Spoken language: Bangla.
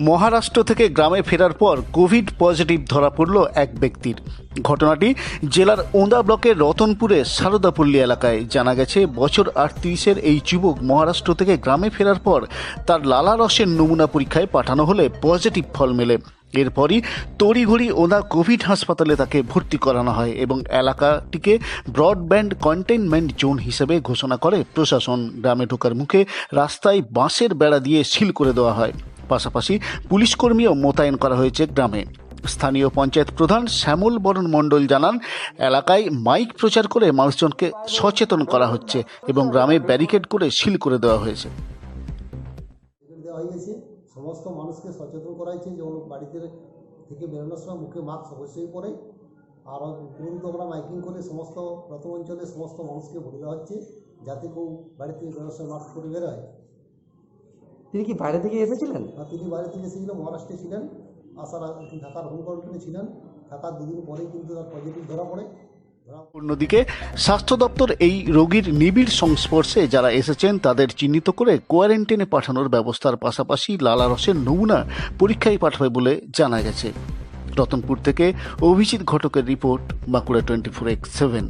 মহারাষ্ট্র থেকে গ্রামে ফেরার পর কোভিড পজিটিভ ধরা পড়ল এক ব্যক্তির। ঘটনাটি জেলার ওঁদা ব্লকের রতনপুরে সারদাপল্লী এলাকায় জানা গেছে। বছর আটত্রিশের এই যুবক মহারাষ্ট্র থেকে গ্রামে ফেরার পর তার লালা রসের নমুনা পরীক্ষায় পাঠানো হলে পজিটিভ ফল মেলে। এরপরই তড়িঘড়ি ওদা কোভিড হাসপাতালে তাকে ভর্তি করানো হয় এবং এলাকাটিকে ব্রডব্যান্ড কন্টেইনমেন্ট জোন হিসেবে ঘোষণা করে প্রশাসন। গ্রামে ঢোকার মুখে রাস্তায় বাঁশের বেড়া দিয়ে সিল করে দেওয়া হয়। পাশাপাশি পুলিশ কর্মীও মোতায়েন করা হয়েছে গ্রামে। স্থানীয় পঞ্চায়েত প্রধান শ্যামল বরণ মণ্ডল জানান, এলাকায় মাইক প্রচার করে মানুষজনকে সচেতন করা হচ্ছে এবং গ্রামে ব্যারিকেড করে সিল করে দেওয়া হয়েছে। দেওয়া হয়ে গেছে। সমস্ত মানুষকে সচেতন করা হয়েছে যেমন বাড়িতে থেকে বেরোনোর সময় মুখে মাস্ক অবশ্যই পরে। আর তুরন্ত আমরা মাইকিং করে সমস্ত প্রথম অঞ্চলে সমস্ত মানুষকে বলে দেওয়া হচ্ছে, যাতে কেউ বাড়ি থেকে বেরোনোর সময় মাস্ক পরে বেরোয়। তিনি কি বাইরে থেকে এসেছিলেন? আর তিনি বাইরে থেকে এসেছিল মহারাষ্ট্রে ছিলেন আসার ঢাকার হোম কোয়ারেন্টাইনে ছিলেন। থাকার দুদিন পরেই কিন্তু তার পজিটিভ ধরা পড়ে। অন্যদিকে স্বাস্থ্য দপ্তর এই রোগীর নিবিড় সংস্পর্শে যারা এসেছেন তাদের চিহ্নিত করে কোয়ারেন্টাইনে পাঠানোর ব্যবস্থার পাশাপাশি লালা রসের নমুনা পরীক্ষায় পাঠাবে বলে জানা গেছে। রতনপুর থেকে অভিজিৎ ঘটকের report Bankura twenty four x seven.